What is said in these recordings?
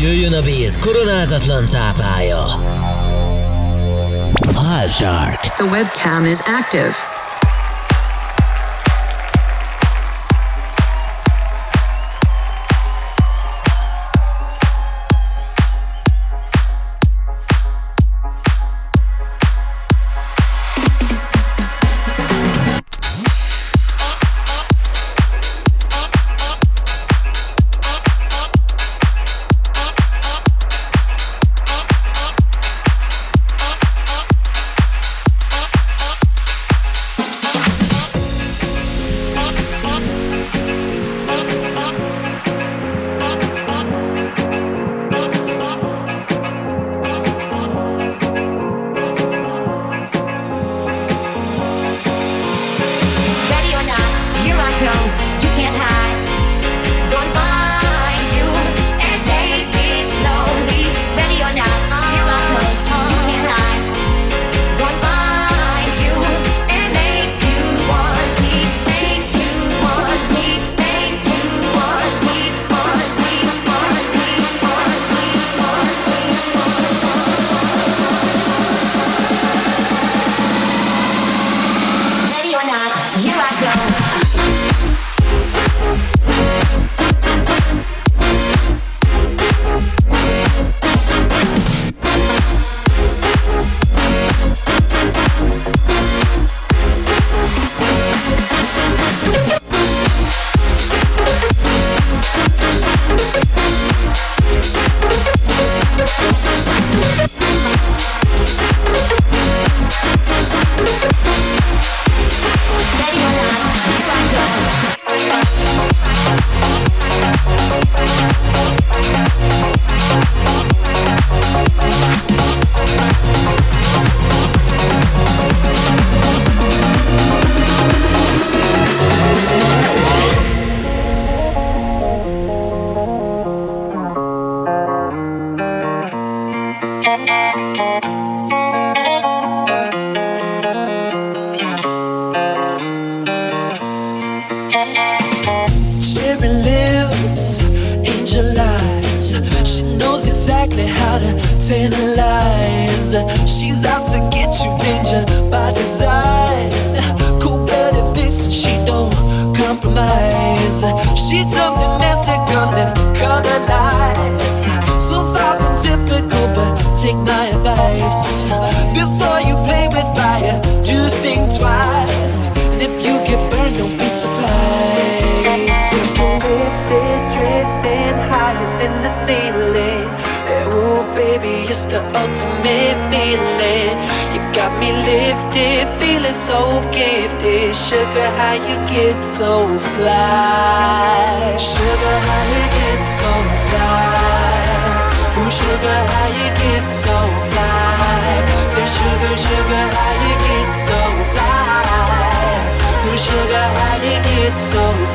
Jöjjön a Béz koronázatlan cápája. Half Shark. The webcam is active. it's so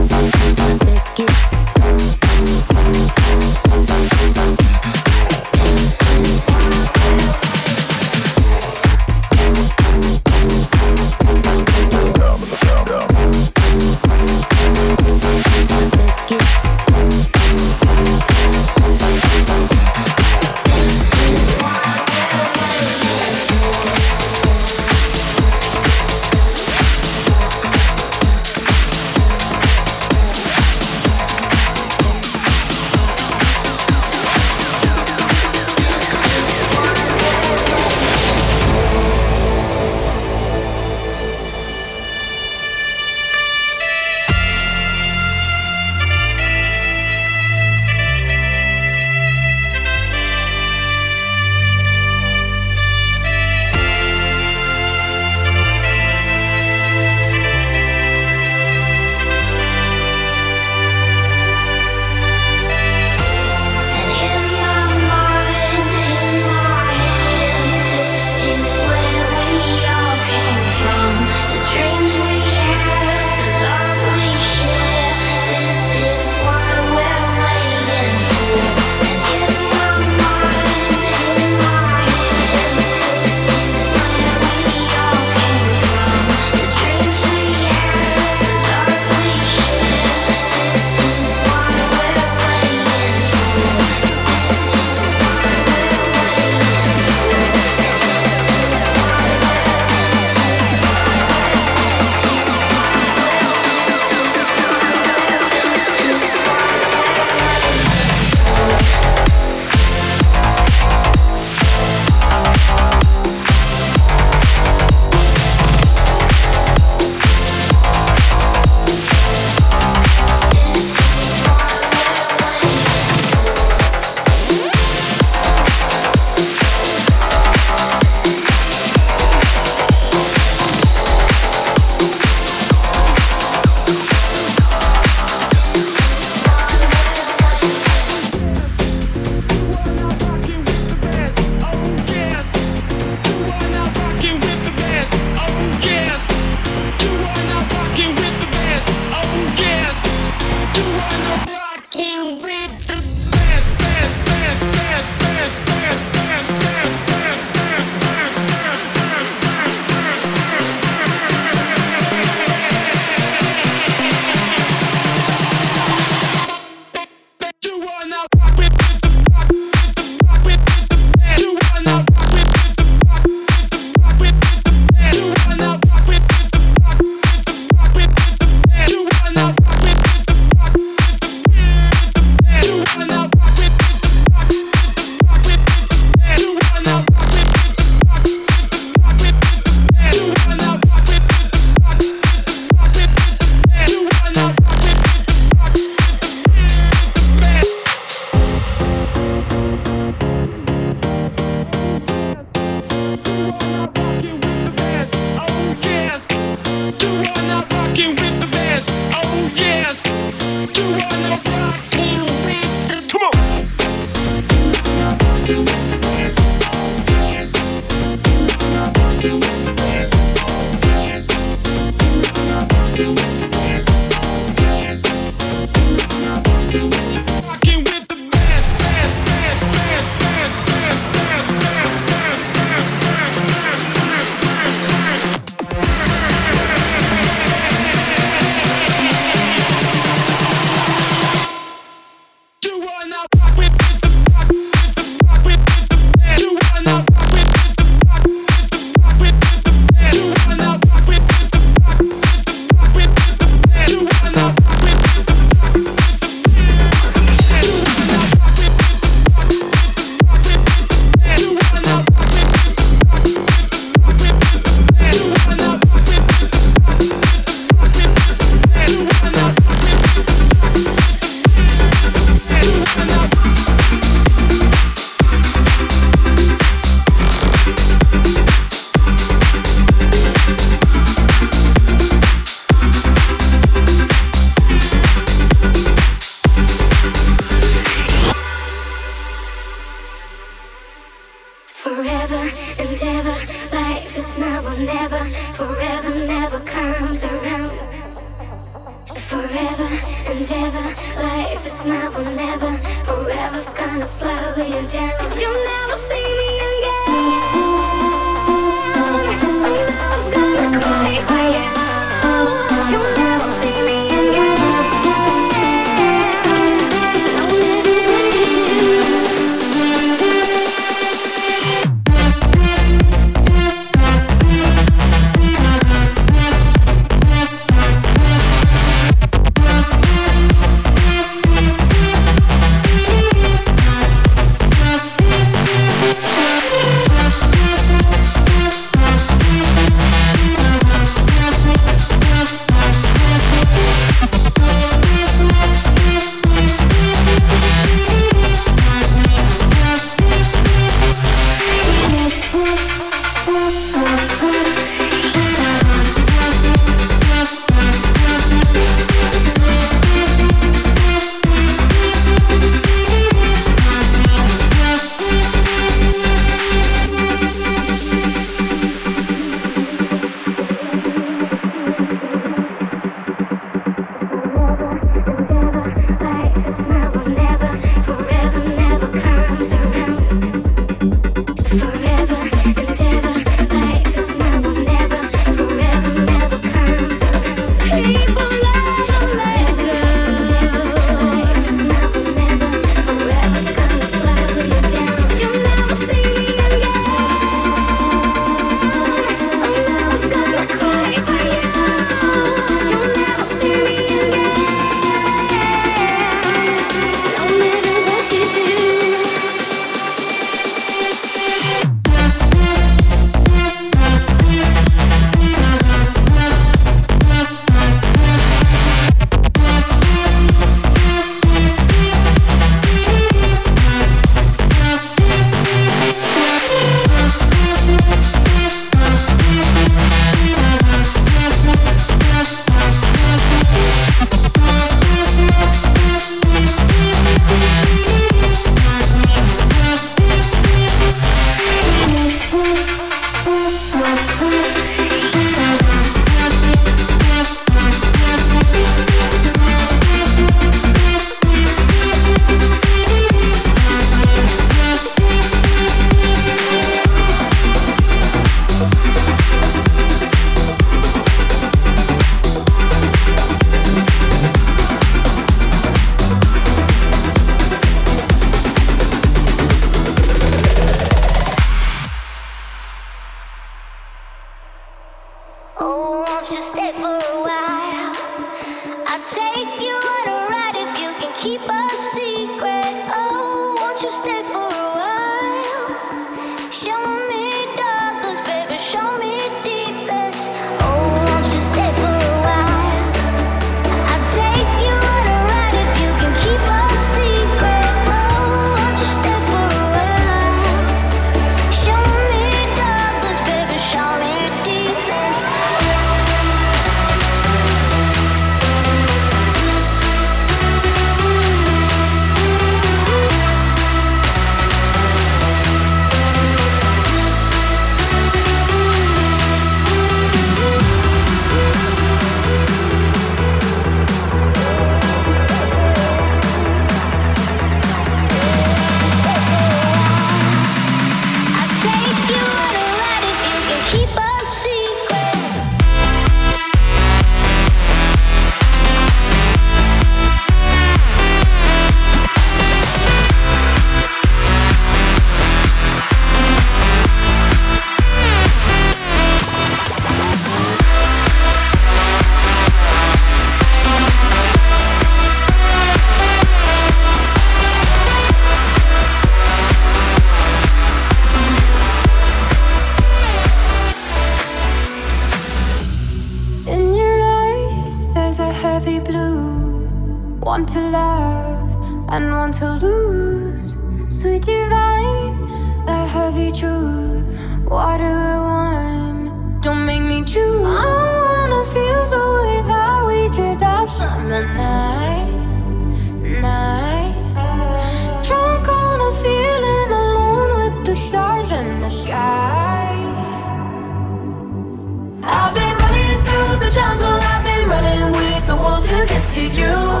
to get to you,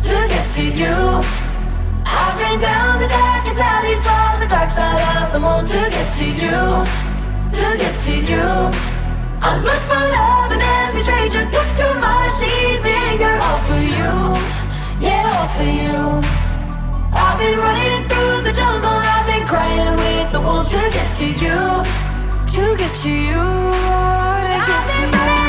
to get to you. I've been down the darkest alleys on the dark side of the moon to get to you, to get to you. I look for love in every stranger, took too much easy anger, all for you, yeah, all for you. I've been running through the jungle, I've been crying with the wolves to get to you, to get to you, to get to you.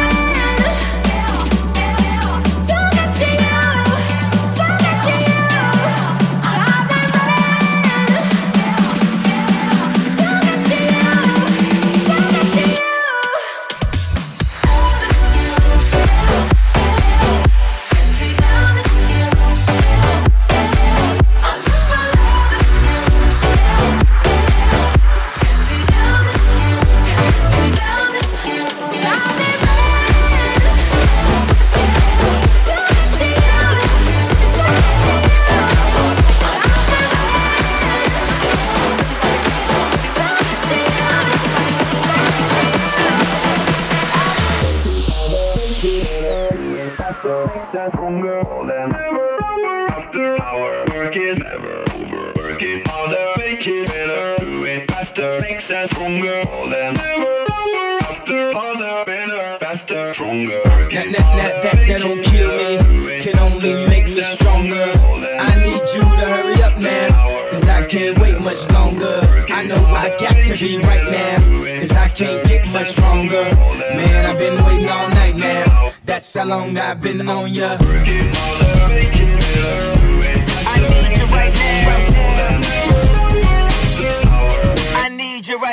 That's hunger than ever. After our work is never over. Working harder, make it better. Do it faster, makes us stronger than ever. After harder, better, faster, stronger. That, that, that, that, that don't kill me, can only make me stronger. I need you to hurry up now, cause I can't wait much longer. I know I got to be right now, cause I can't get much stronger. That's how long I've been on ya.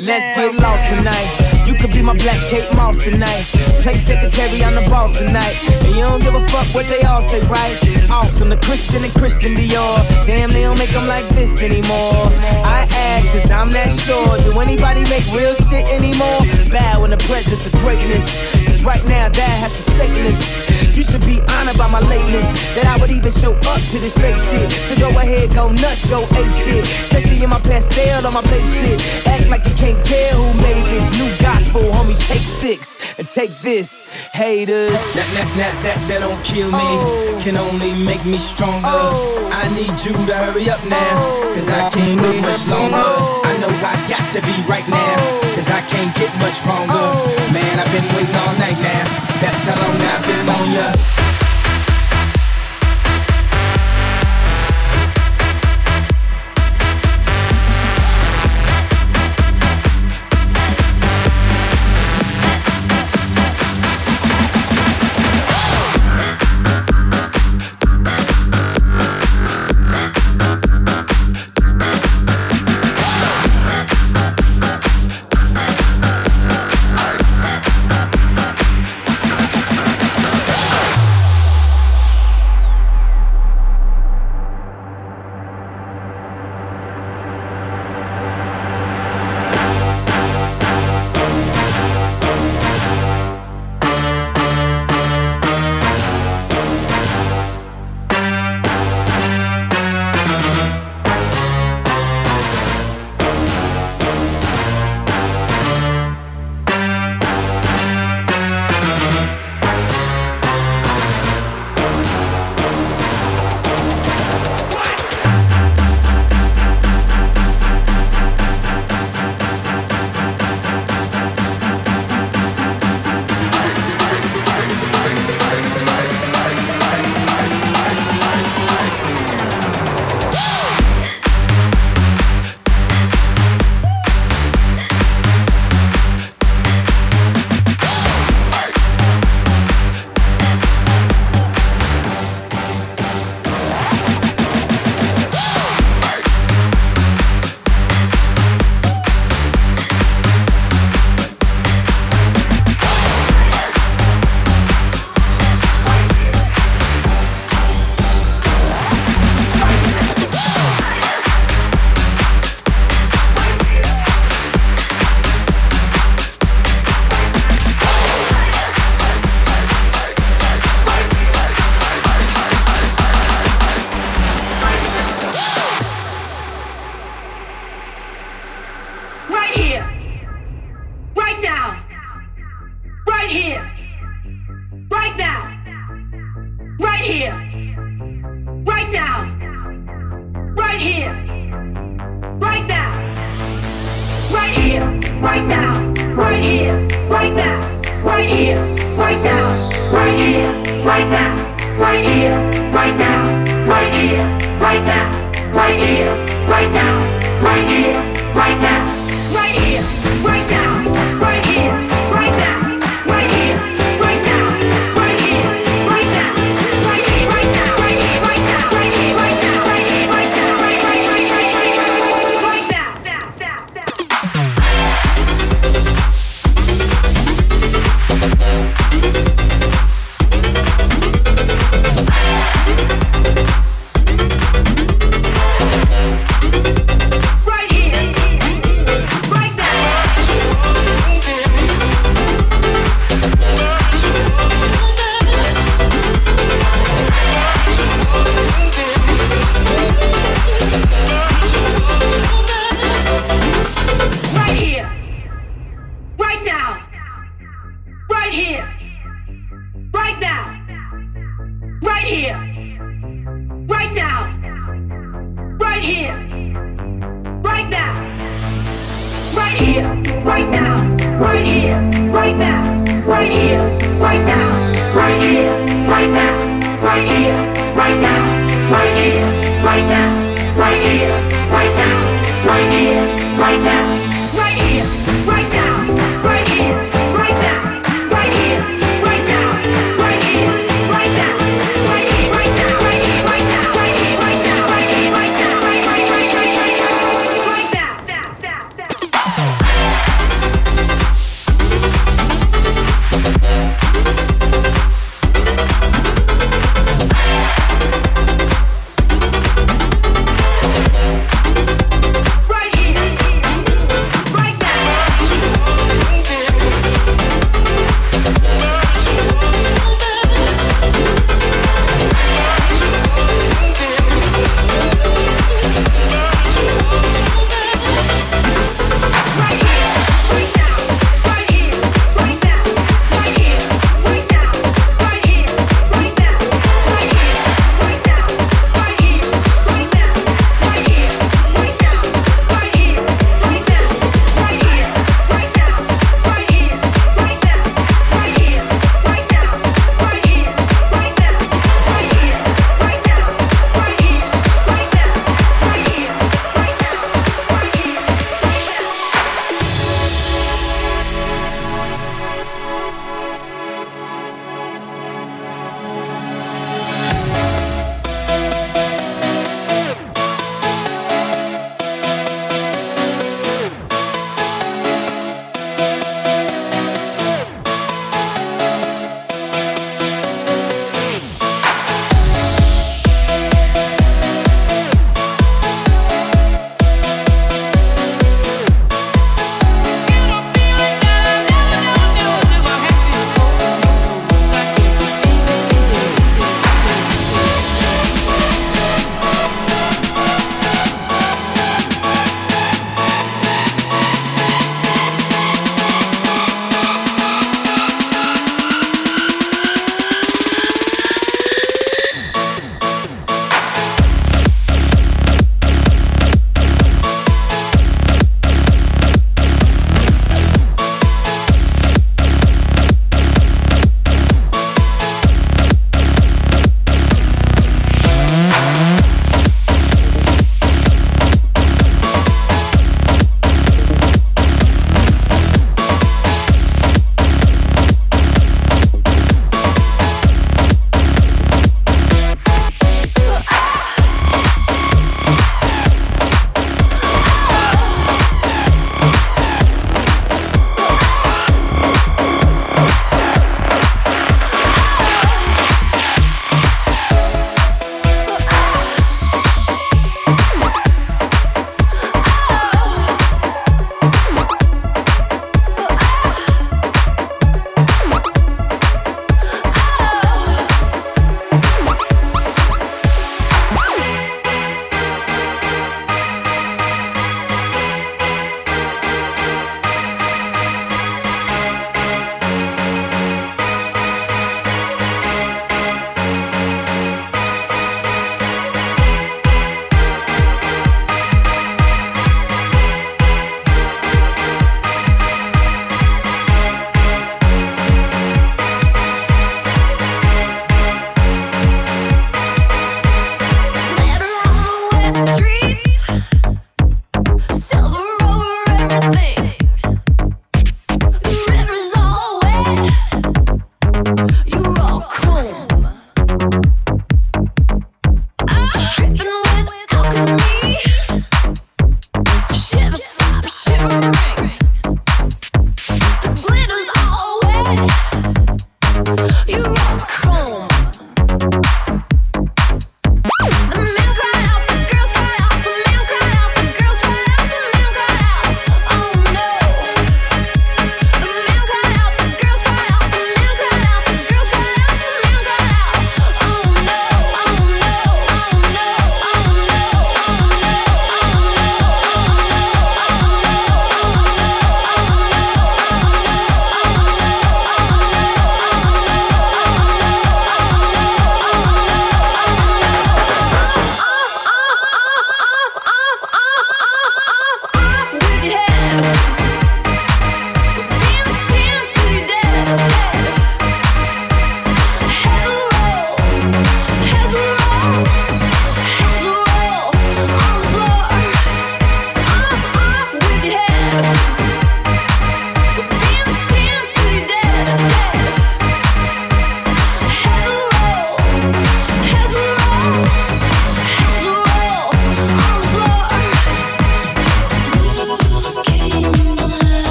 Let's get lost tonight. You could be my black Kate Moss tonight. Play secretary, I'm the boss tonight. And you don't give a fuck what they all say, right? Awesome, the Christian and Christian Dior. Damn, they don't make them like this anymore. I ask, cause I'm not sure. Do anybody make real shit anymore? Bow in the presence of greatness. Cause right now, that has forsaken us. You should be honored by my lateness. That I would even show up to this fake shit. So go ahead, go nuts, go ape shit. Especially in my Pastelle on my Bape shit. Act like you can't tell who made this new gospel, homie. Take six and take this, haters. That, that, that, that, that don't kill me. Oh. Can only make me stronger. Oh. I need you to hurry up now. Oh. Cause I can't wait much longer. I know I got to be right now. Oh. Cause I can't get much stronger. Oh. Man, I've been waiting all night now. That's how long I've been on ya.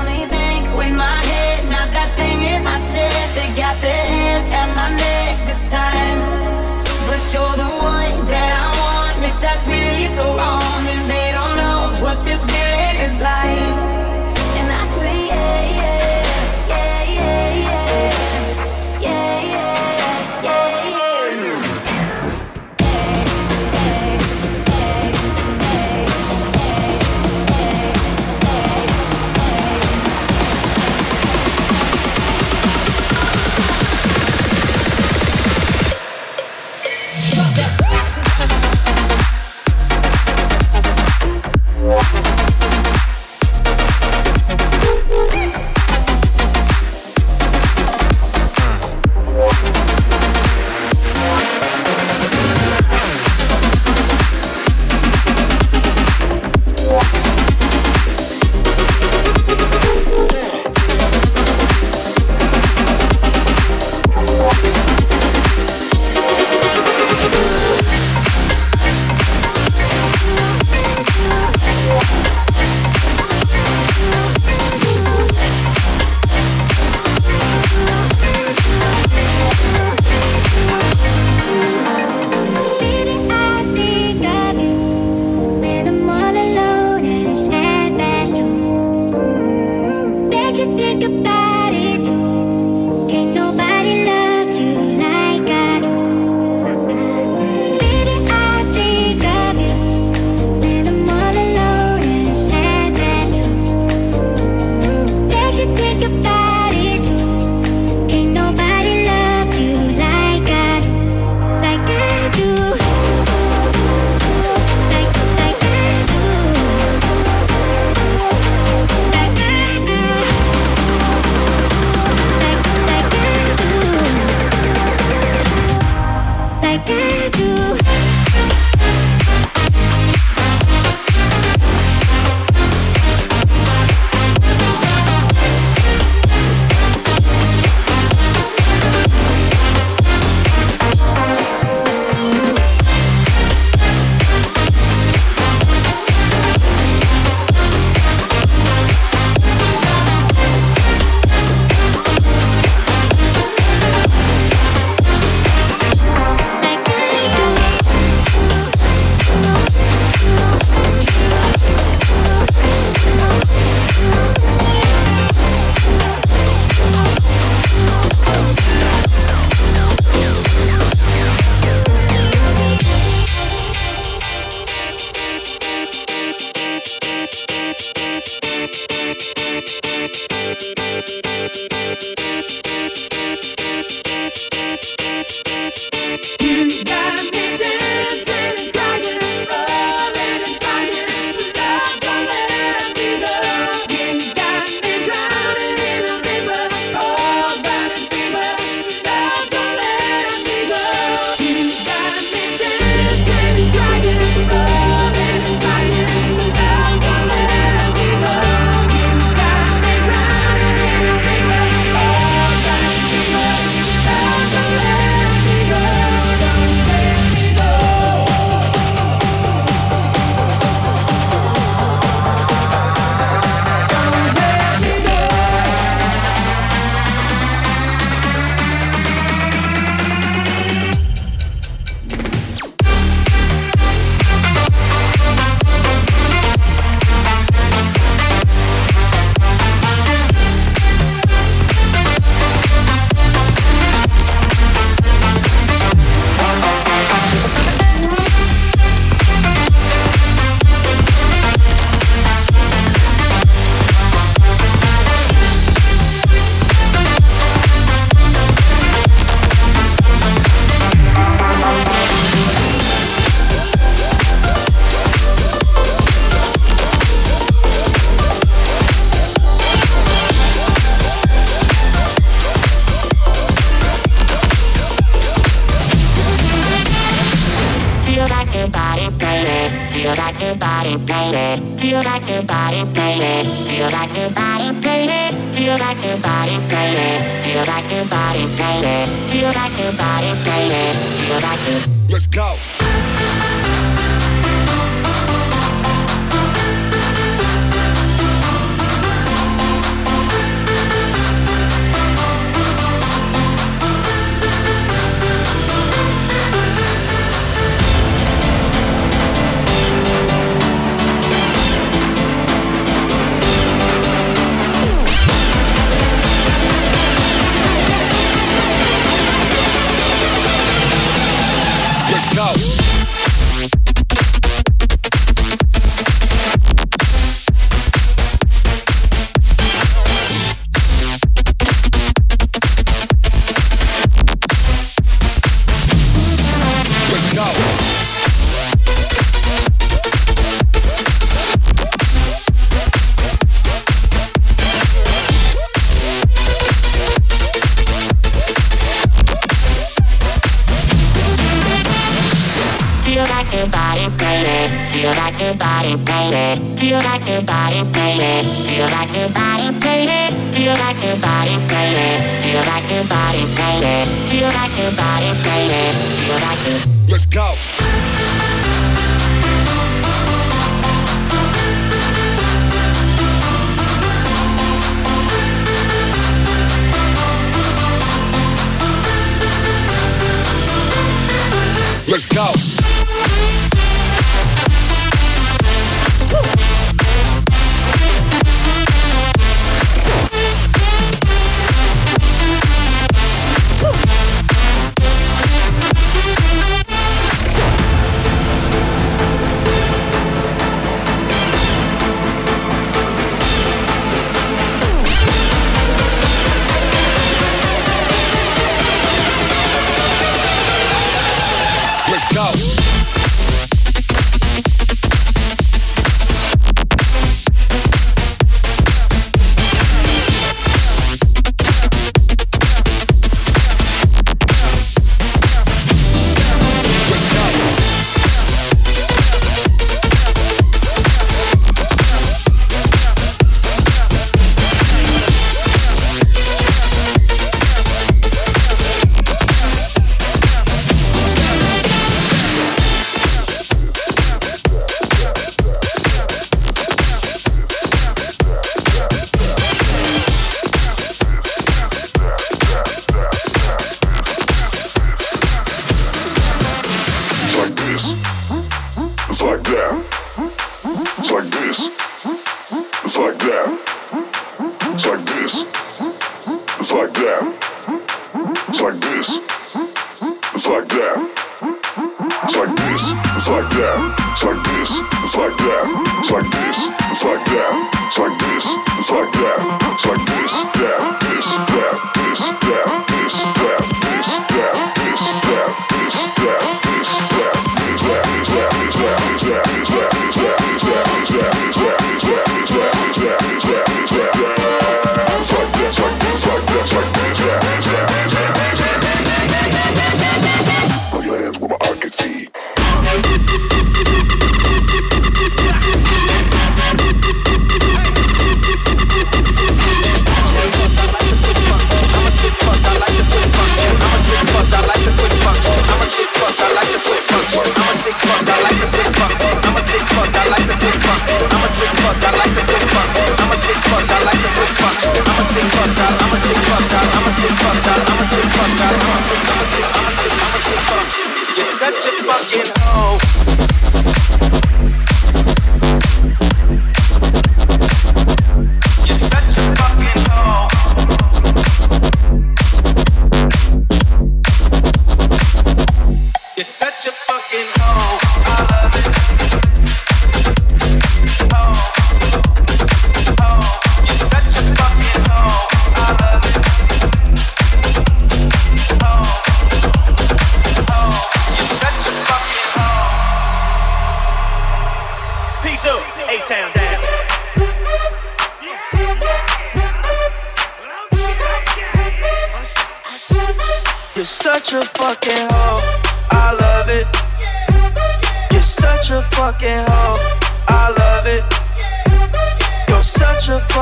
only think with my head, not that thing in my chest. They got their hands at my neck this time. But you're the one that I want. If that's really so wrong, and they don't know what this feeling is like.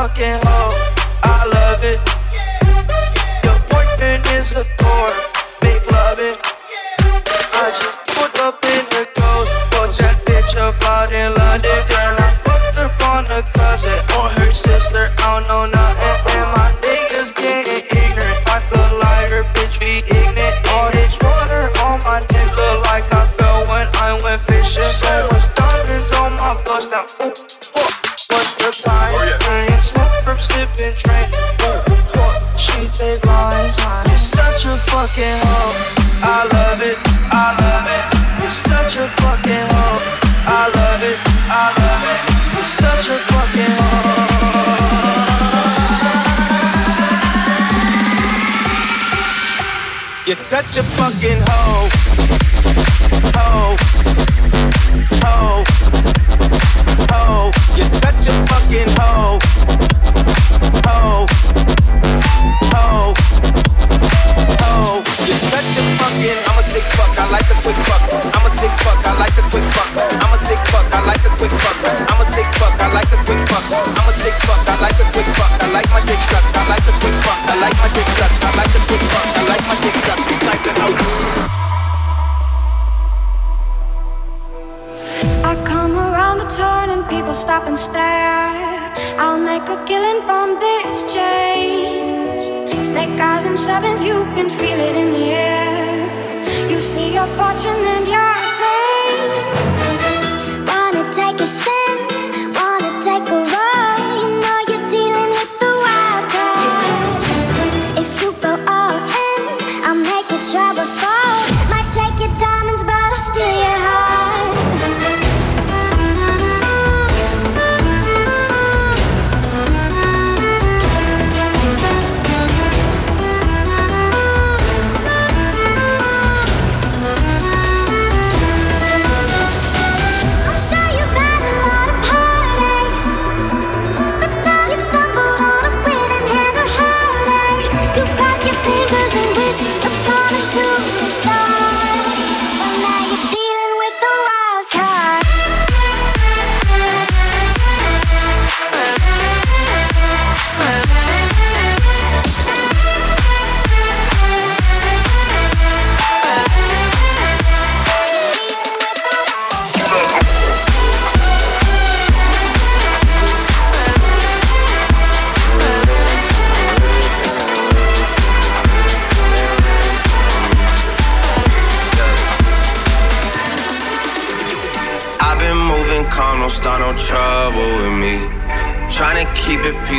Fucking hoe. Such a fucking hoe. Hoe. Hoe. Hoe. You're such a fucking hoe. Hoe. Hoe. Hoe. You're such a fucking. I'm a sick fuck. I like the quick fuck. I'm a sick fuck. I like sick fuck. I like the quick fuck. I'm a sick fuck. I like the quick fuck. I'm a sick fuck. I like the quick fuck. I like my dick sucked. I like the quick fuck. I like my dick sucked. I like the quick fuck. I like my dick sucked. Like the house. I come around the turn and people stop and stare. I'll make a killing from this change. Snake eyes and sevens, you can feel it in the air. You see your fortune and your fame could spend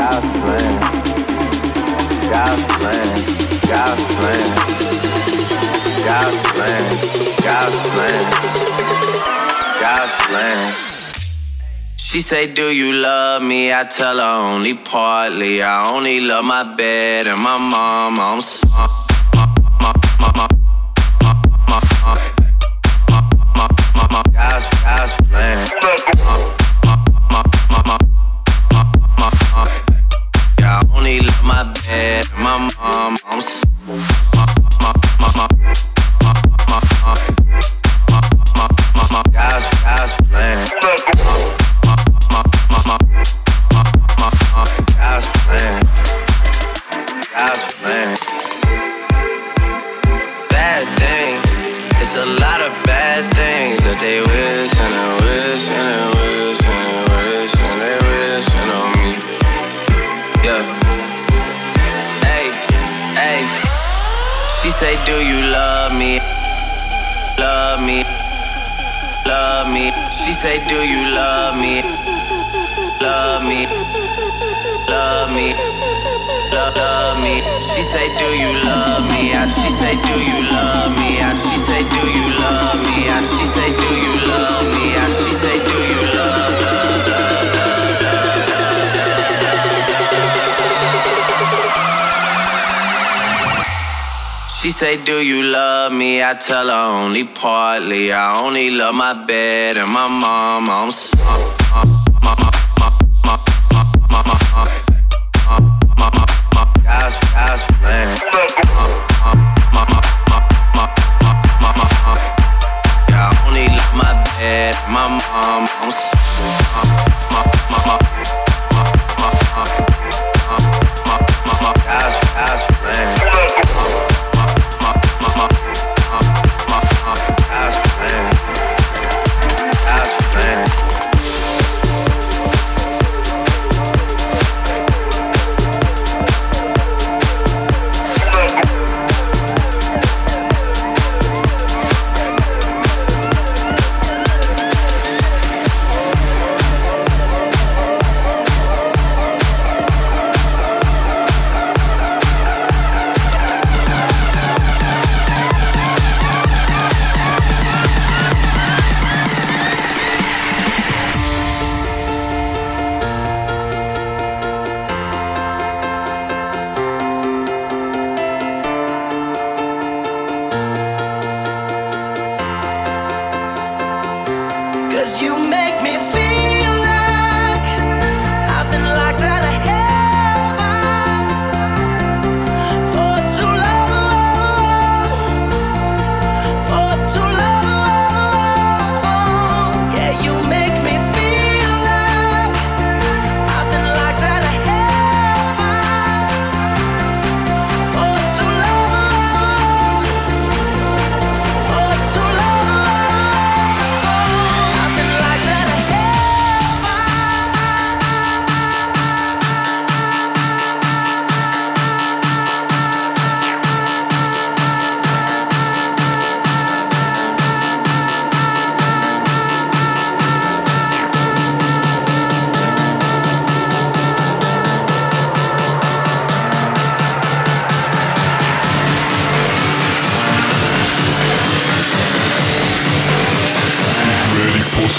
God's plan. God's plan. God's plan. She say, Do you love me? I tell her only partly. I only love my bed and my mom. I'm sorry. God's plan. My mom. Say, Do you love me? And she say, Do you love me? And she say, Do you love me? And she say, Do you love me? And she say, Do you love. She say, Do you love me? I tell her only partly. I only love my bed and my mom. I'm sorry.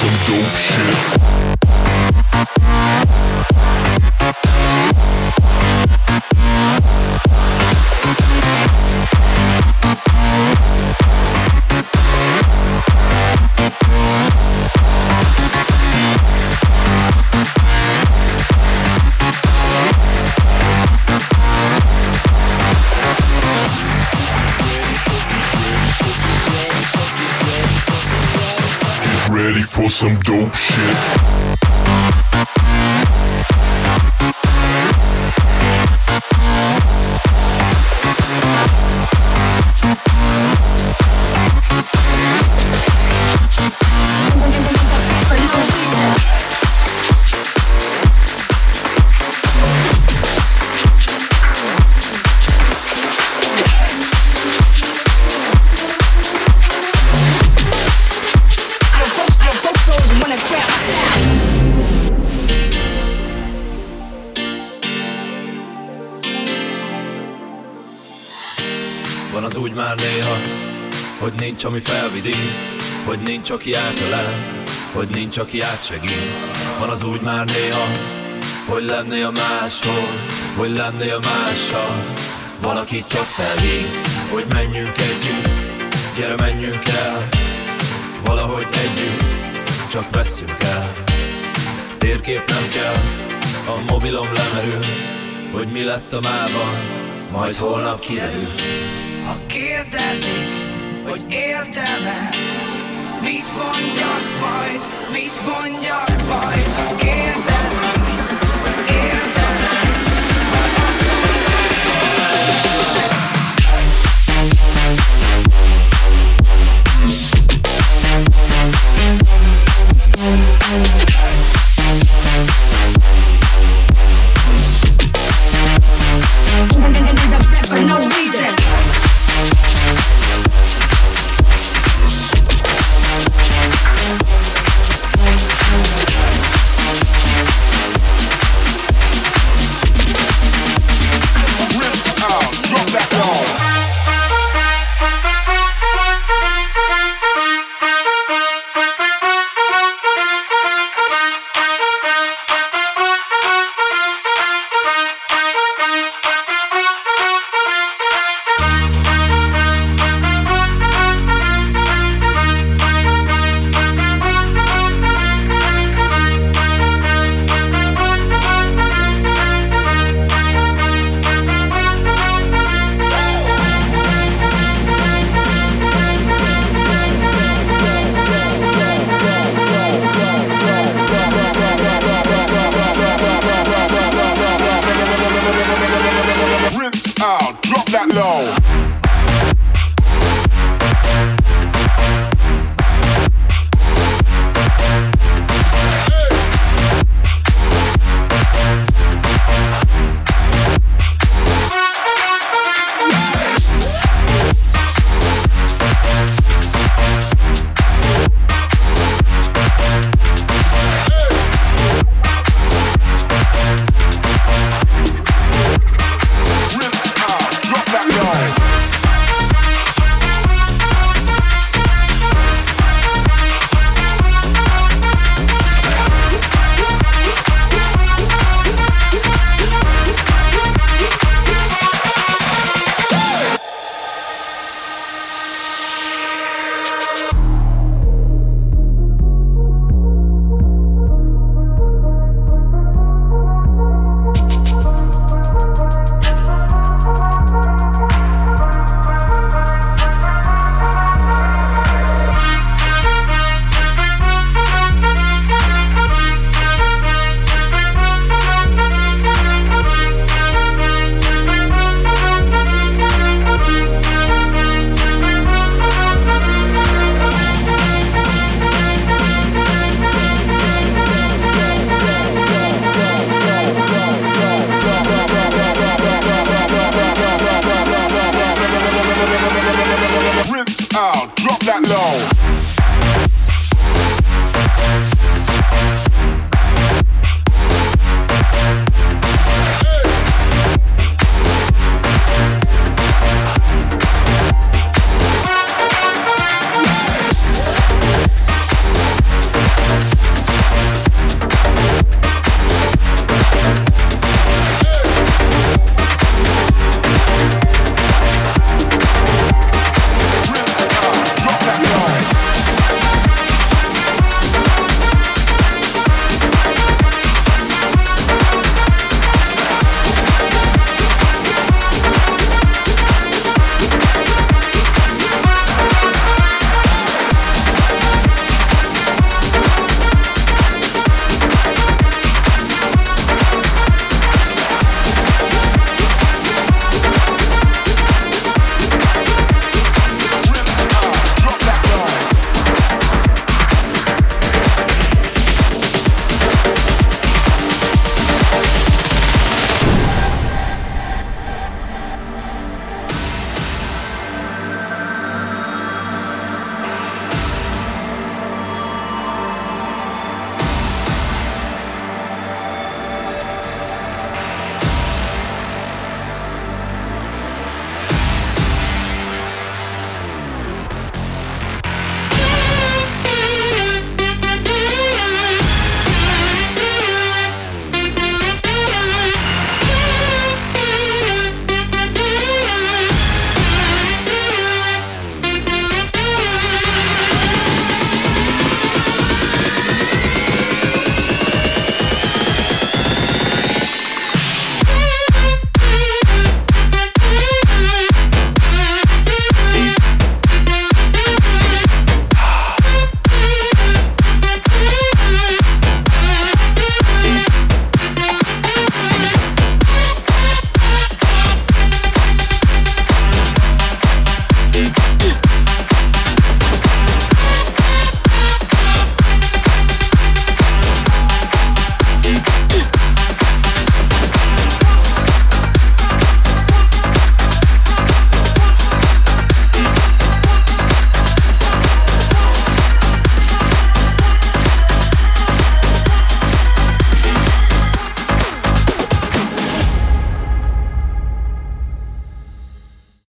Some nincs, ami felvidít Hogy nincs, aki átölel Hogy nincs, aki átsegít. Van az úgy már néha Hogy lennél máshol Hogy lennél mással. Valaki csak felhív Hogy menjünk együtt Gyere menjünk el. Valahogy együtt Csak vesszünk el. Térkép nem kell A mobilom lemerül Hogy mi lett a mában Majd holnap kiderül. Ha kérdezik hogy éltem-e Mit mondjak majd, mit mondjak majd Ha kérdezik, hogy éltem-e